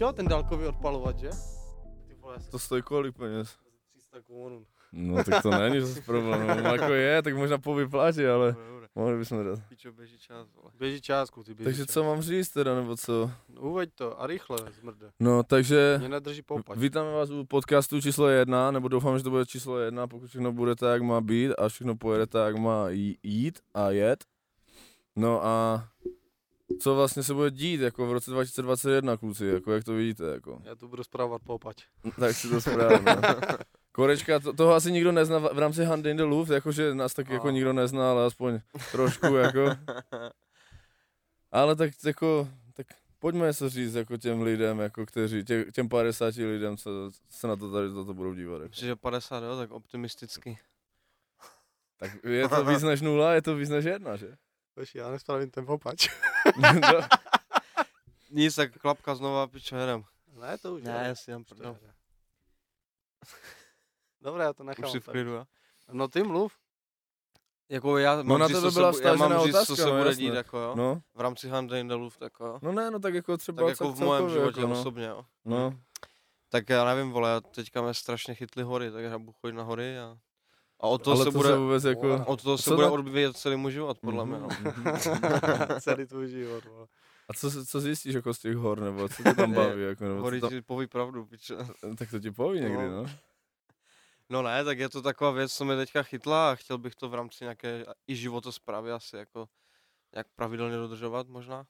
jo, ten dálkový odpalovač, že? Ty vole, To stojí kolik peněz? 300 korun. No tak to není zase problém, no, jako je, tak možná po vyplátě, ale mohli bychom dát. Pičo, běží čas, vole. Běží částku, ty běží Takže částku. co mám říct teda, nebo co? Uveď to a rychle, zmrde. No, takže Mě nedrží poupač. vítáme vás u podcastu číslo jedna, nebo doufám, že to bude číslo jedna, pokud všechno bude tak, jak má být a všechno pojede tak, jak má jí- jít a jet. No a co vlastně se bude dít, jako v roce 2021, kluci, jako jak to vidíte, jako. Já tu budu zpravovat poupač. Tak si to správně. no. Korečka, to, toho asi nikdo nezná v rámci Hand in the Louvre, jakože nás tak jako nikdo nezná, ale aspoň trošku jako. Ale tak jako, tak pojďme něco říct jako těm lidem, jako kteří, tě, těm 50 lidem, co se na to tady toto budou dívat. Jako. Že 50, jo, tak optimisticky. Tak je to víc než nula, je to víc než jedna, že? Počkej, já nespravím ten poupač. No, Nic, tak klapka znova, pičo, jedem. ne, to už Ne, jo. já si to prdel. Dobré, já to nechám. Už si v tak. klidu, jo. No ty mluv. Jako já mám No na co byla se, já mám říct, co otázka, se no bude jasně. dít, jako jo. no, V rámci Hand in the Louvre, jako jo. no ne, no tak jako třeba Tak jako v mém celkově, životě jako, no. osobně, jo. No, Tak já nevím, vole, já teďka mě strašně chytly hory, tak já budu chodit na hory a, a od toho ale se to bude, se vůbec jako... od toho se bude na- odvíjet celý můj život, podle mě, no. Mhm. Celý tvůj život. vole. A co, co zjistíš jako z těch hor, nebo co tě tam baví, jako, nebo Hory tam, ti poví pravdu, piče. tak to ti poví někdy, No. no. No ne, tak je to taková věc, co mě teďka chytla a chtěl bych to v rámci nějaké i životosprávy asi jako nějak pravidelně dodržovat možná.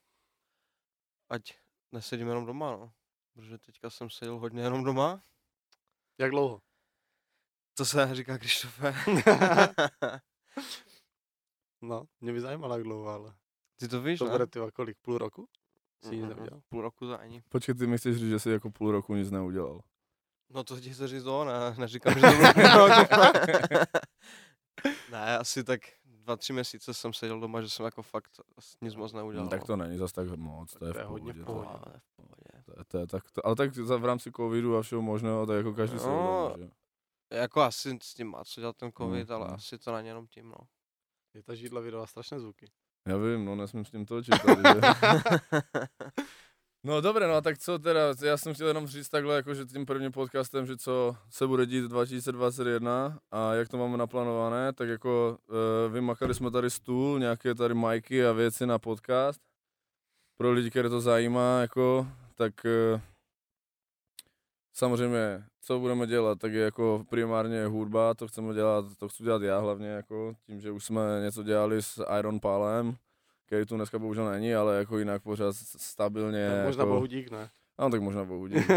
Ať nesedím jenom doma, no. Protože teďka jsem seděl hodně jenom doma. Jak dlouho? To se říká Krištofe. No, mě by zajímalo, jak dlouho, ale Ty to víš, to ne? bude ty kolik, půl roku? Si nic mm, neudělal. Půl roku za ani. Počkej, ty mi chceš říct, že jsi jako půl roku nic neudělal. No to ti chci říct to, ne, neříkám, že to bylo půl roku. ne, asi tak dva, tři měsíce jsem seděl doma, že jsem jako fakt nic moc neudělal. No, tak to není zas tak moc, to je to v je hodně pohodě. v to- pohodě. Je v pohodě. To, je- to, je tak, to, ale tak za, v rámci covidu a všeho možného, tak jako každý se No, doma, že? Jako asi s tím má co dělat ten covid, No, ale no. asi to není jenom tím, no. Je ta židla vydala strašné zvuky. Já vím, no nesmím s tím točit tady, že? No dobré, no a tak co teda, já jsem chtěl jenom říct takhle, jako že tím prvním podcastem, že co se bude dít v 2021 a jak to máme naplánované, tak jako uh, vymakali jsme tady stůl, nějaké tady majky a věci na podcast. Pro lidi, které to zajímá, jako, tak uh, samozřejmě, co budeme dělat, tak je jako primárně hudba, to chceme dělat, to chci dělat já hlavně, jako tím, že už jsme něco dělali s Iron Palem, který tu dneska bohužel není, ale jako jinak pořád stabilně. Tak možná jako... bohu dík, ne? No tak možná bohu dík.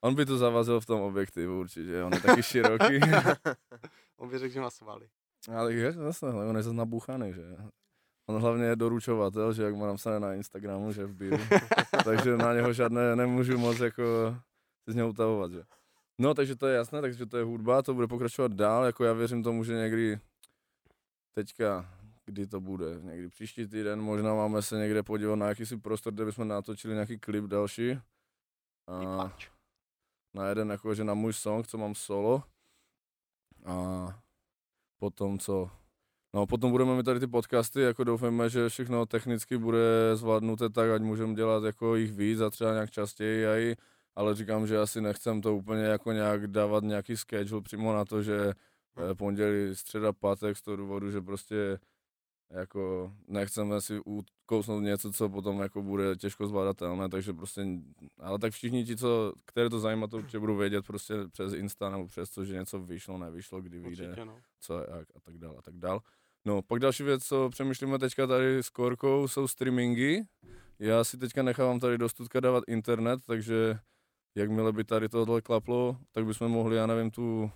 On by to zavazil v tom objektivu určitě, on je taky široký. On by řekl, že má svaly. Ale je, ale on je zase nabuchaný, že On hlavně je doručovatel, že jak má napsané na Instagramu, že v bio. takže na něho žádné nemůžu moc jako se z něho utahovat, že. No, takže to je jasné, takže to je hudba, to bude pokračovat dál, jako já věřím tomu, že někdy teďka, kdy to bude, někdy příští týden, možná máme se někde podívat na jakýsi prostor, kde bychom natočili nějaký klip další. A na jeden, jakože na můj song, co mám solo. A potom co? No potom budeme mít tady ty podcasty, jako doufáme, že všechno technicky bude zvládnuté tak, ať můžeme dělat jako jich víc a třeba nějak častěji aj, ale říkám, že asi nechcem to úplně jako nějak dávat nějaký schedule přímo na to, že eh, pondělí, středa, pátek z toho důvodu, že prostě jako nechceme si ukousnout něco, co potom jako bude těžko zvládatelné, takže prostě, ale tak všichni ti, co, které to zajímá, to určitě budou vědět prostě přes Insta nebo přes to, že něco vyšlo, nevyšlo, kdy vyjde, no. co, jak a tak dál a tak dál. No, pak další věc, co přemýšlíme teďka tady s Korkou, jsou streamingy. Já si teďka nechávám tady do Studka dávat internet, takže jakmile by tady tohle klaplo, tak bychom mohli, já nevím, tu,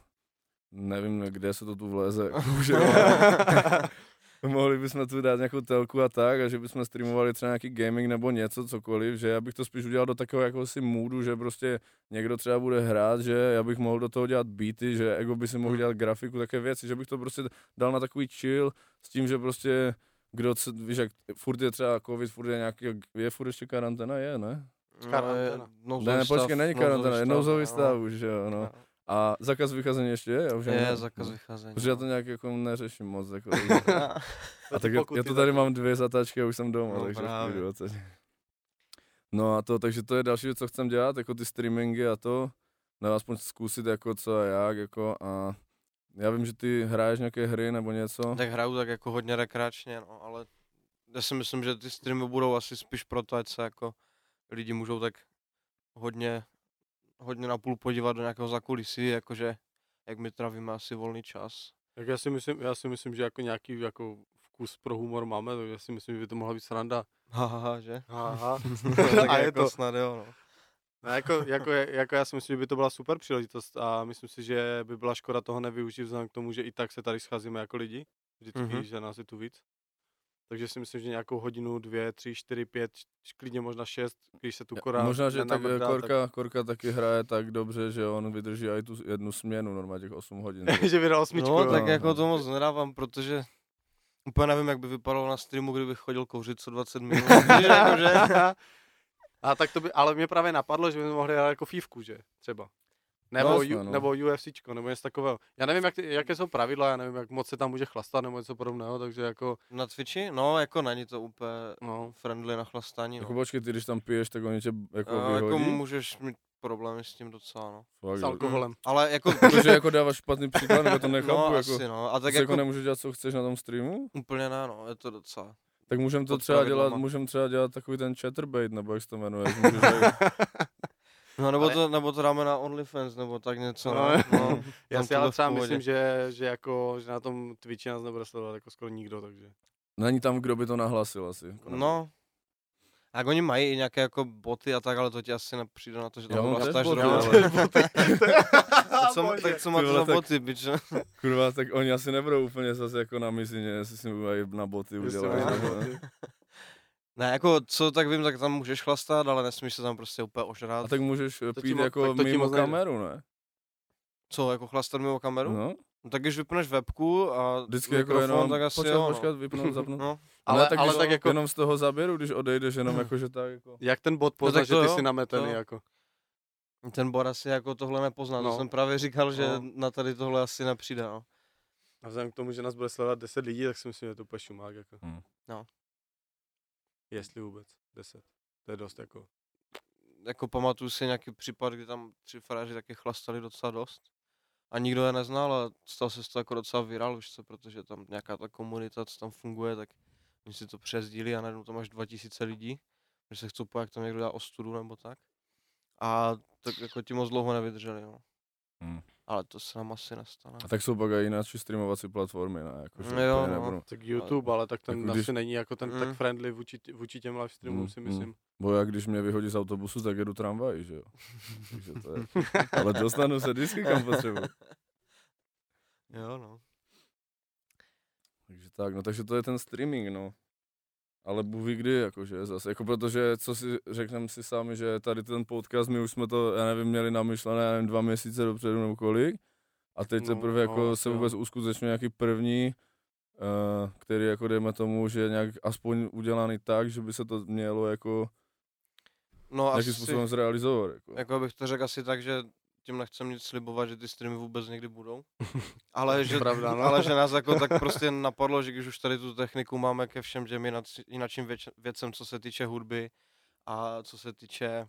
nevím, kde se to tu vleze, mohli bychom tu dát nějakou telku a tak, a že bychom streamovali třeba nějaký gaming nebo něco, cokoliv, že já bych to spíš udělal do takového jako si moodu, že prostě někdo třeba bude hrát, že já bych mohl do toho dělat beaty, že Ego by si mohl dělat grafiku, také věci, že bych to prostě dal na takový chill s tím, že prostě kdo, co, víš, jak furt je třeba covid, furt je nějaký, je furt ještě karanténa, je, ne? Karanténa. No, Ne, ne, počkej, není karanténa, je nouzový stav no. už, že jo, no. A zakaz vycházení ještě je? Já už Je zakaz no. vycházení. Protože já to nějak jako neřeším moc, jako, a tak já, já to tady mám dvě zatáčky a už jsem doma, No takže právě. No a to, takže to je další věc, co chcem dělat, jako ty streamingy a to, no aspoň zkusit jako co a jak, jako a já vím, že ty hraješ nějaké hry nebo něco. Tak hraju tak jako hodně rekreačně, no, ale já si myslím, že ty streamy budou asi spíš proto, ať se jako lidi můžou tak hodně, hodně napůl podívat do nějakého zakulisí, jakože jak my trávíme asi volný čas. Tak já si myslím, já si myslím, že jako nějaký jako vkus pro humor máme, takže já si myslím, že by to mohla být sranda. Haha, že? Aha. tak A je jako to. snad jo, no. No, jako, jako, jako, já si myslím, že by to byla super příležitost a myslím si, že by byla škoda toho nevyužít vzhledem k tomu, že i tak se tady scházíme jako lidi, vždycky, Mhm. mm-hmm. že nás je tu víc. Takže si myslím, že nějakou hodinu, dvě, tři, čtyři, pět, klidně možná šest, když se tu kora Možná, že tak nenamrdá, Korka, Korka taky hraje tak dobře, že on vydrží i tu jednu směnu, normálně těch 8 hodin. že vydal osmičku. No, jo. tak no, jako no. to moc nedávám, protože úplně nevím, jak by vypadalo na streamu, kdybych chodil kouřit co 20 minut. Jakože, A tak to by, ale mě právě napadlo, že bychom mohli hrát jako fívku, že? Třeba. Nebo, jasně, no, no. nebo UFCčko, nebo něco takového. Já nevím, jak, ty- jaké jsou pravidla, já nevím, jak moc se tam může chlastat, nebo něco podobného, takže jako, na Twitchi? No, jako není to úplně no. friendly na chlastání, Jako no. počkej, ty když tam piješ, tak oni tě jako A jako vyhodí? můžeš mít problémy s tím docela, no. Fakt, S jo. alkoholem. Ale jako, Protože jako dáváš špatný příklad, nebo to nechápu, no, jako, asi, no. A tak jako, jako, nemůžeš dělat, co chceš na tom streamu? úplně ne, no, je to docela. Tak můžeme to třeba dělat, můžeme třeba dělat takový ten chatterbait, nebo jak se to jmenuje, že můžeš jako- No, nebo, Ale- to, nebo to dáme na OnlyFans, nebo tak něco, No, no. no Já si ale třeba myslím, že, že, jako, že na tom Twitchi nás nebude sledovat jako skoro nikdo, takže. Není tam, kdo by to nahlasil asi. Jako No. A jak oni mají i nějaké jako boty a tak, ale to ti asi nepřijde na to, že tam mám chlastáš boty, rovnou. ale- A co, tak co vole, za tak- boty, bič? Kurva, tak oni asi nebudou úplně zase jako na mizině, jestli si mají na boty udělat. mají na nebo- boty. Ne, jako co tak vím, tak tam můžeš chlastat, ale nesmíš se tam prostě úplně ožrát. A tak můžeš eh, To pít mo- jako tak mimo kameru, ne? Co, jako chlastat mimo kameru? No. No, no tak když vypneš webku a vždycky jako mikrofon, jenom, tak asi počkat, jo, počkat, no. vypnout, zapnout. no. Ale- ne, tak ale tak jako- jenom z toho záběru, když odejdeš, jenom jako, že tak jako... Jak ten bot pozná, tak že ty jo, jsi nametený, to- jako. Ten Bor asi jako tohle nepozná, No. to jsem právě říkal, že No. na tady tohle asi nepřijde, no. A vzhledem k tomu, že nás bude sledovat 10 lidí, tak si myslím, že je to úplně šumák, jako. Hmm. No. Jestli vůbec, 10. To je dost, jako. Jako pamatuju si nějaký případ, kdy tam tři faráři taky chlastali docela dost. A nikdo je neznal a stal se toho jako docela viral, už co, protože tam nějaká ta komunita, co tam funguje, tak oni si to přesdílí a najednou tam máš 2000 lidí, že se chcou pojít, jak tam někdo dá ostudu nebo tak. A tak jako ti moc dlouho nevydrželi, no. Hmm. Ale to se nám asi nestane. A tak jsou pak i jináčí streamovací platformy, ne? Jako, že No jo, no. nebudou. Tak YouTube, ale tak ten Jako asi když- není jako ten Mm. tak friendly vůči, vůči těm live streamům, Mm, si mm. myslím. Bo já když mě vyhodí z autobusu, tak jedu tramvaj, že jo. Takže to je... Ale dostanu se vždycky kam potřebuji. Jo, no. Takže tak, no takže to je ten streaming, no. Ale Bůh ví kdy, jakože zase, jako protože, co si řekneme si sami, že tady ten podcast, my už jsme to, já nevím, měli namyšlené, já nevím, dva měsíce dopředu nebo kolik. A teď No, teprve no, jako asi se jo. vůbec uskutečňuje nějaký první, uh, který jako dejme tomu, že je nějak aspoň udělaný tak, že by se to mělo jako No nějakým asi, způsobem zrealizovat. Jako. jako bych to řekl asi tak, že tím nechcem nic slibovat, že ty streamy vůbec někdy budou. Ale že, Pravda, no. ale že nás jako tak prostě napadlo, že když už tady tu techniku máme ke všem těm jinačím věč, věcem, co se týče hudby a co se týče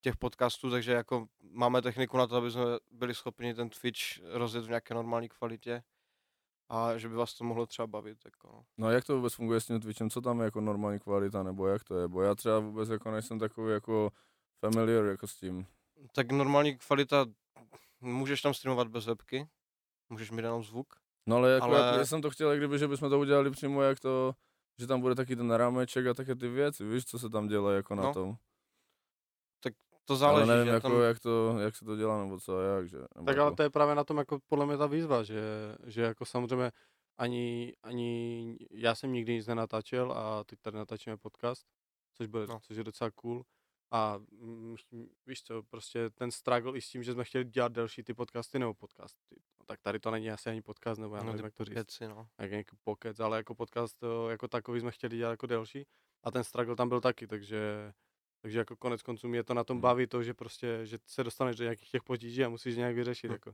těch podcastů, takže jako máme techniku na to, aby jsme byli schopni ten Twitch rozjet v nějaké normální kvalitě a že by vás to mohlo třeba bavit. Jako no. No a jak to vůbec funguje s tím Twitchem, co tam je jako normální kvalita, nebo jak to je? Bo já třeba vůbec jako nejsem takový jako familiar jako s tím. Tak normální kvalita, můžeš tam streamovat bez webky, můžeš mít jenom zvuk, No ale jako Ale- ale... já jsem to chtěl, kdyby, že bychom to udělali přímo jak to, že tam bude taky ten rámeček a také ty věci, víš, co se tam dělá jako na No, tom. to záleží, ale nevím, že jako, tam... jak, to, jak se to dělá, nebo co a jak, že. Nebo Tak jako, ale to je právě na tom jako podle mě ta výzva, že, že jako samozřejmě ani, ani já jsem nikdy nic nenatáčel a teď tady natáčíme podcast, což, bude, no. což je docela cool. A mm, víš co, prostě ten struggle i s tím, že jsme chtěli dělat delší ty podcasty nebo podcasty. No, tak tady to není asi ani podcast, nebo já no, nevím, jak to říct. no. Jak nějaký pokec, ale jako podcast to, jako takový jsme chtěli dělat jako delší. A ten struggle tam byl taky, takže takže jako konec konců mě to na tom Hmm. baví to, že prostě, že se dostaneš do nějakých těch potíží a musíš nějak vyřešit, Hmm. jako.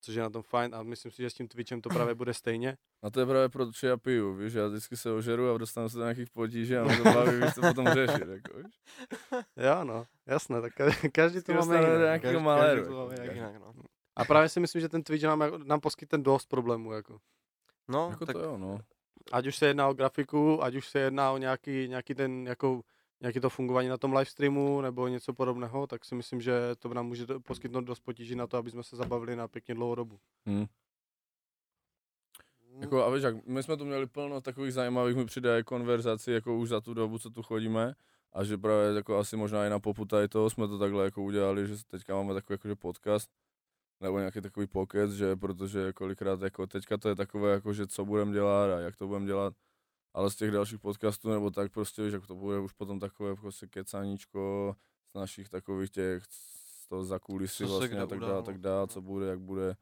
Což je na tom fajn a myslím si, že s tím Twitchem to právě bude stejně. A to je právě proč já piju, víš, já vždycky se ožeru a dostanu se do nějakých potíží a mě to baví, víš, to potom řešit, jako, víš. Jo, no, jasné, tak každý, každý to Ty máme jinak. Každý- maléru, každý to máme jako, jak Jak jinak. jinak, no. A právě si myslím, že ten Twitch nám, nám poskytne dost problémů, jako. No, Jako tak to jo, no. Ať už se jedná o grafiku, ať už se jedná o nějaký, nějaký ten, jako, nějaký to fungování na tom livestreamu nebo něco podobného, tak si myslím, že to nám může poskytnout dost potíží na to, aby jsme se zabavili na pěkně dlouhou dobu. Hm. Jako, a víš, jak, my jsme tu měli plno takových zajímavých, mi přidá konverzací, jako už za tu dobu, co tu chodíme. A že právě jako asi možná i na poputa i toho jsme to takhle jako udělali, že teďka máme takový jakože podcast, nebo nějaký takový pocket, že protože kolikrát jako teďka to je takové jako, že co budeme dělat a jak to budeme dělat, ale z těch dalších podcastů nebo tak prostě, jak to bude už potom takové prostě kecaníčko z našich takových těch, z toho za kulisy Co vlastně a tak dále, tak dále, co bude, jak bude,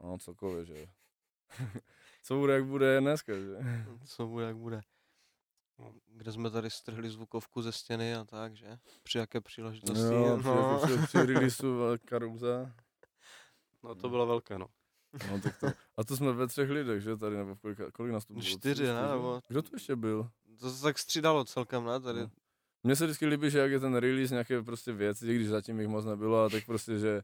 no celkově, že co bude, jak bude dneska, že? co bude, jak bude. No. Kde jsme tady strhli zvukovku ze stěny a tak, že? Při jaké příležitosti. No, při, no. jako při, při releaseu velká růza. No to bylo velké, no. No, tak to, a to jsme ve třech lidech, že tady, nebo v kolika, kolik nás tu bylo? Čtyři, ne? Nebo- Kdo to ještě byl? To se tak střídalo celkem, ne? Tady. No. Mně se vždycky líbí, že jak je ten release nějaké prostě věci, i když zatím jich moc nebylo, a tak prostě, že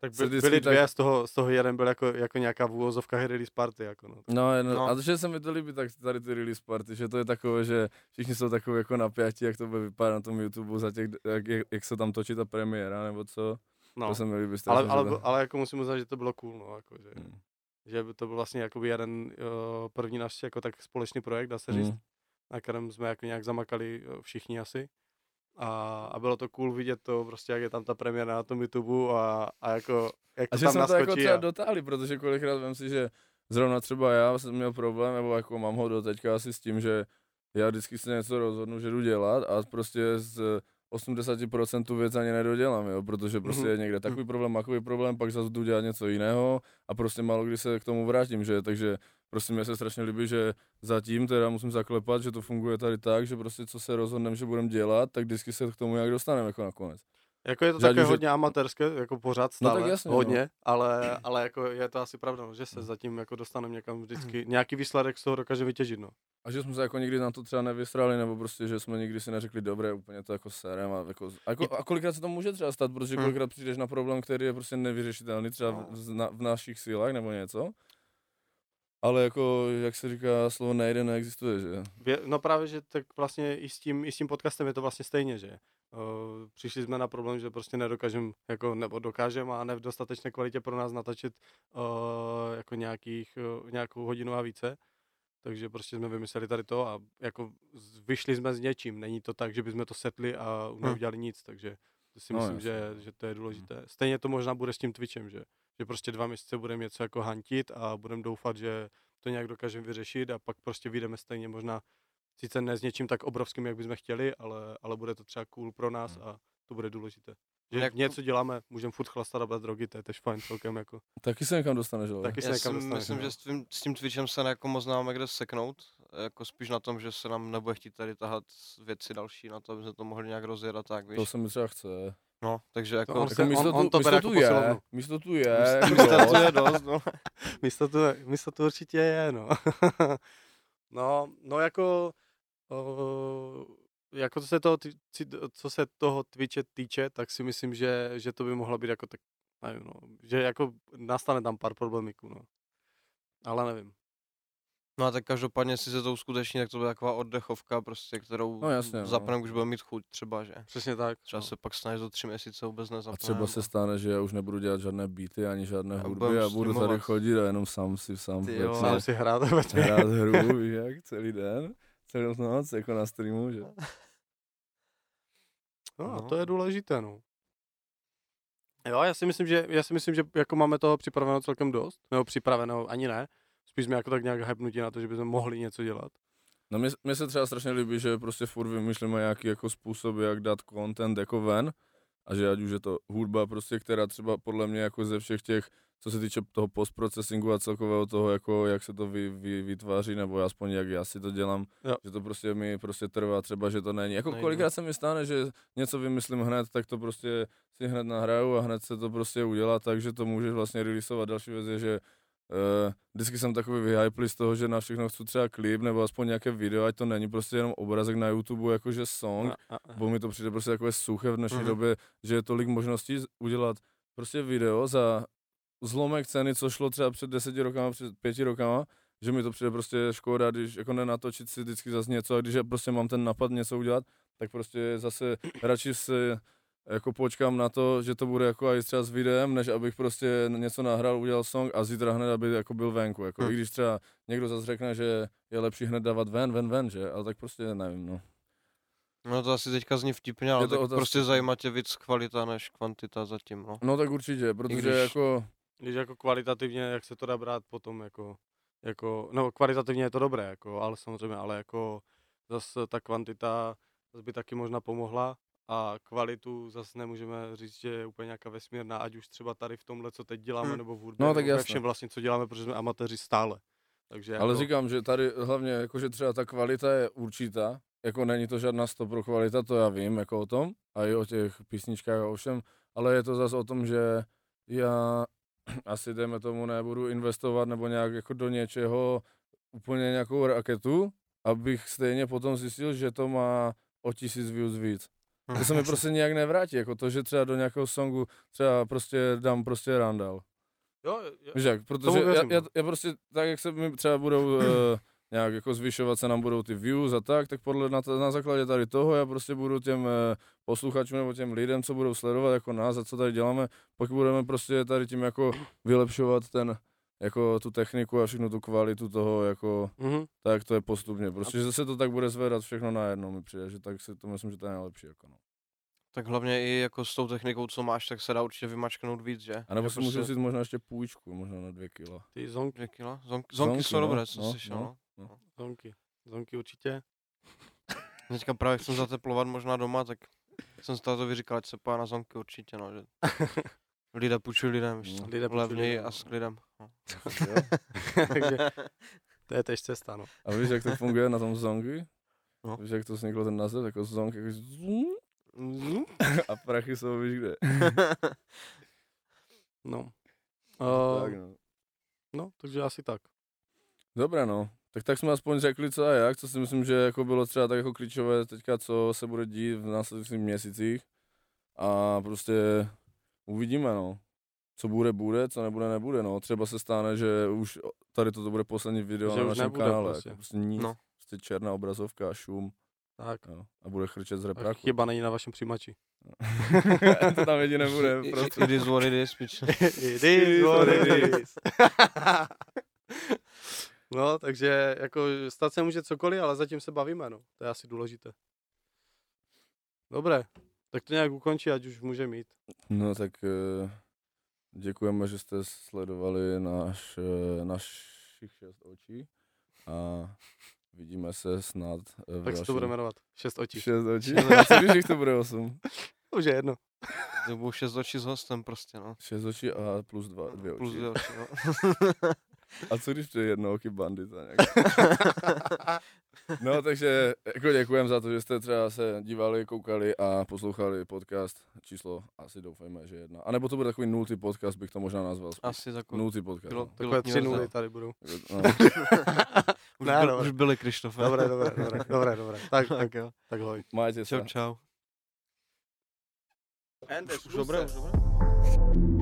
Tak by, vždycky byly dvě, tak- z toho, z toho jeden byl jako, jako nějaká v úvozovkách release party, jako no. No, no, No. a že se mi to líbí, tak tady ty release party, že to je takové, že všichni jsou takové jako napjatí, jak to bude vypadat na tom YouTube, za těch, jak, jak, jak, se tam točí ta premiéra, nebo co. no. To se mi líbí Ale, ale, že to- ale, jako musím uznat, že to bylo cool, no, jako, že, Hmm. že to byl vlastně jakoby jeden uh, první náš jako tak společný projekt, dá se říct, Hmm. na kterém jsme jako nějak zamakali eh, všichni asi. A, a bylo to cool vidět to, prostě jak je tam ta premiéra na tom YouTube a, a jako, jak A to že tam jsme to jako třeba a, dotáhli, protože kolikrát vím si, že zrovna třeba já jsem měl problém, nebo jako mám ho doteďka asi s tím, že já vždycky si něco rozhodnu, že jdu dělat a prostě z 80% věc ani nedodělám, jo, protože prostě Mhm. je někde takový problém, takový problém, pak zase jdu dělat něco jiného a prostě málo kdy se k tomu vrátím, že, takže prostě mě se strašně líbí, že zatím teda musím zaklepat, že to funguje tady tak, že prostě co se rozhodneme, že budeme dělat, tak vždycky se k tomu nějak dostaneme jako nakonec. Jako je to že také už je- hodně amatérské, jako pořád No stále, tak jasně, no. hodně, ale, ale jako je to asi pravda, no, že se Hmm. zatím jako dostaneme někam vždycky, nějaký výsledek z toho dokáže vytěžit, no. A že jsme se jako nikdy na to třeba nevysrali, nebo prostě, že jsme nikdy si neřekli, dobré, úplně to jako serem a jako, a, jako, a kolikrát se to může třeba stát, protože Hmm. kolikrát přijdeš na problém, který je prostě nevyřešitelný třeba v, v, na, v našich sílách nebo něco. Ale jako, jak se říká, slovo nejde, neexistuje, že? No právě, že tak vlastně i s tím, i s tím podcastem je to vlastně stejně, že uh, přišli jsme na problém, že prostě nedokážeme, jako, nebo dokážeme a ne v dostatečné kvalitě pro nás natačit uh, jako nějakých, uh, nějakou hodinu a více. Takže prostě jsme vymysleli tady to a jako vyšli jsme s něčím. Není to tak, že bychom to setli a neudělali nic, takže to si No, myslím, že, že to je důležité. Stejně to možná bude s tím Twitchem, že, že prostě dva měsíce budeme něco jako hantit a budeme doufat, že to nějak dokážeme vyřešit a pak prostě vyjdeme stejně možná sice ne s něčím tak obrovským, jak bychom chtěli, ale, ale bude to třeba cool pro nás a to bude důležité. Že Jak- něco děláme, můžeme furt chlastat a brát drogy, to je tež fajn celkem jako. Taky se někam dostaneš, ale. Taky se Já někam dostaneš, myslím, no. že s tím, s tím Twitchem se jako moc nemáme kde seknout. Jako spíš na tom, že se nám nebude chtít tady tahat věci další na to, aby jsme to mohli nějak rozjet a tak, víš. To se mi třeba chce. No, takže jako... on Jako se- on- místo, on tu, to místo bere tu jako je, místo tu je, Místo to je dost, no. místo, to, místo to určitě je, no. no, no jako, o, jako co se toho, co se toho Twitche týče, tak si myslím, že, že to by mohlo být jako tak, nevím, no, že jako nastane tam pár problémiků, no. Ale nevím. No a tak každopádně si se to uskuteční, tak to bude taková oddechovka, prostě, kterou No jasně, no. zapneme, když budeme mít chuť třeba, že? Přesně tak. Třeba no. se pak snažit za tři měsíce vůbec A nezapneme. třeba se stane, že já už nebudu dělat žádné beaty ani žádné A hudby a budu tady chodit a jenom sám si sám Ty jo, Sám si hrát hrát hru, víš jak, celý den, celou noc, jako na streamu, že? No, No. no. to je důležité, no. Jo, já si myslím, že, já si myslím, že jako máme toho připraveno celkem dost, nebo připraveno ani ne, spíš jsme jako tak nějak hypnutí na to, že bychom mohli něco dělat. No mně, mně se třeba strašně líbí, že prostě furt vymýšlíme nějaký jako způsob, jak dát content jako ven, a že ať už je to hudba prostě, která třeba podle mě jako ze všech těch, co se týče toho postprocesingu a celkového toho, jako jak se to vy, vy, vytváří, nebo aspoň jak já si to dělám, Jo. že to prostě mi prostě trvá třeba, že to není. Jako Nejde. kolikrát se mi stane, že něco vymyslím hned, tak to prostě si hned nahraju a hned se to prostě udělá, takže to můžeš vlastně releaseovat. Další věc je, že Uh, vždycky jsem takový vyhyplý z toho, že na všechno chci třeba klip nebo aspoň nějaké video, ať to není prostě jenom obrazek na YouTube, jakože song, A, a, a. bo mi to přijde prostě takové suché v dnešní Mhm. době, že je tolik možností udělat prostě video za zlomek ceny, co šlo třeba před deseti rokama, před pěti rokama, že mi to přijde prostě škoda, když jako nenatočit si vždycky zase něco a když já prostě mám ten napad něco udělat, tak prostě zase radši si jako počkám na to, že to bude jako i třeba s videem, než abych prostě něco nahrál, udělal song a zítra hned, aby jako byl venku. Jako, Hm. I když třeba někdo zase řekne, že je lepší hned dávat ven, ven, ven, že? Ale tak prostě nevím, no. No to asi teďka zní vtipně, ale tak otázka. prostě zajímá tě víc kvalita než kvantita zatím, no. No tak určitě, protože když- jako, Když jako kvalitativně, jak se to dá brát potom jako, jako, no kvalitativně je to dobré, jako, ale samozřejmě, ale jako zase ta kvantita zase by taky možná pomohla a kvalitu zase nemůžeme říct, že je úplně nějaká vesmírná, ať už třeba tady v tomhle, co teď děláme, Hmm. nebo v hudbě, No, tak nebo všem vlastně, co děláme, protože jsme amatéři stále. Takže ale jako, říkám, že tady hlavně jako, že třeba ta kvalita je určitá, jako není to žádná stopro kvalita, to já vím, jako o tom, a i o těch písničkách a o všem, ale je to zase o tom, že já asi dejme tomu nebudu investovat nebo nějak jako do něčeho úplně nějakou raketu, abych stejně potom zjistil, že to má o tisíc views víc. To se mi prostě nějak nevrátí, jako to, že třeba do nějakého songu třeba prostě dám prostě randall. jo, jo, Víš jak, protože já, já, no. já, prostě tak, jak se mi třeba budou uh, nějak jako zvyšovat se nám budou ty views a tak, tak podle na, na základě tady toho já prostě budu těm uh, posluchačům nebo těm lidem, co budou sledovat jako nás a co tady děláme, pak budeme prostě tady tím jako vylepšovat ten jako tu techniku a všechno tu kvalitu toho, jako, mhm. tak to je postupně. Prostě, že se to tak bude zvedat všechno najednou mi přijde, že tak si to myslím, že to je nejlepší. Jako no. Tak hlavně i jako s tou technikou, co máš, tak se dá určitě vymačknout víc, že? A nebo Že si můžu vzít možná ještě půjčku, možná na dvě kila. ty zonky, Dvě kila? Zonky, zonky Zonky, jsou no, dobré, co no, jsi šel, no. no. zonky, zonky určitě. Teďka právě chcem zateplovat možná doma, tak jsem si to vyříkal, ať se pojá na zonky určitě, no, že lidé půjčují lidem? Lidé půjčují levněji lidem, a no. s klidem. No. Takže to je tež cesta, no. A víš, jak to funguje na tom zongy? No. Víš, jak to vzniklo ten název, jako zong, jako zung, a prachy jsou, víš kde. no. tak, Uh, no. no, takže asi tak. Dobré, no. Tak tak jsme aspoň řekli co a jak, co si myslím, že jako bylo třeba tak jako klíčové teďka, co se bude dít v následujících měsících. A prostě uvidíme, no. Co bude, bude, co nebude, nebude, no. Třeba se stane, že už tady toto bude poslední video Že na našem kanále. prostě. Jako prostě nic. No. Prostě černá obrazovka a šum. Tak. Jo. A bude chrčet z repráku. chyba není na vašem přijímači. to tam jediné bude. Prostě. It is what it is, pič. It is what it is. no, takže jako stát se může cokoliv, ale zatím se bavíme, no. To je asi důležité. Dobré, tak to nějak ukončí, ať už může mít. No tak eh, děkujeme, že jste sledovali náš, eh, našich šest očí a vidíme se snad eh, v Tak se to bude jmenovat. Šest očí. Šest očí? No, a co když jich to bude osm? Už je jedno. To budou šest očí s hostem prostě, no. Šest očí a plus dva, dvě oči. Plus dvě oči, no. A co když to je jedno oky bandita nějak? No takže jako děkujeme za to, že jste třeba se dívali, koukali a poslouchali podcast číslo, asi doufejme, že jedna. A nebo to bude takový nultý podcast, bych to možná nazval. spíš. Asi takový. Nultý podcast. Pilo- no. Takové tři nuly tady budou. No. Už, Ne, byl, dobré. už byli, Krištofe. Dobré, dobré, dobré, dobré, dobré. Tak, tak, tak jo. tak hoj. Majte se. Čau, čau. And Už dobré, už dobré.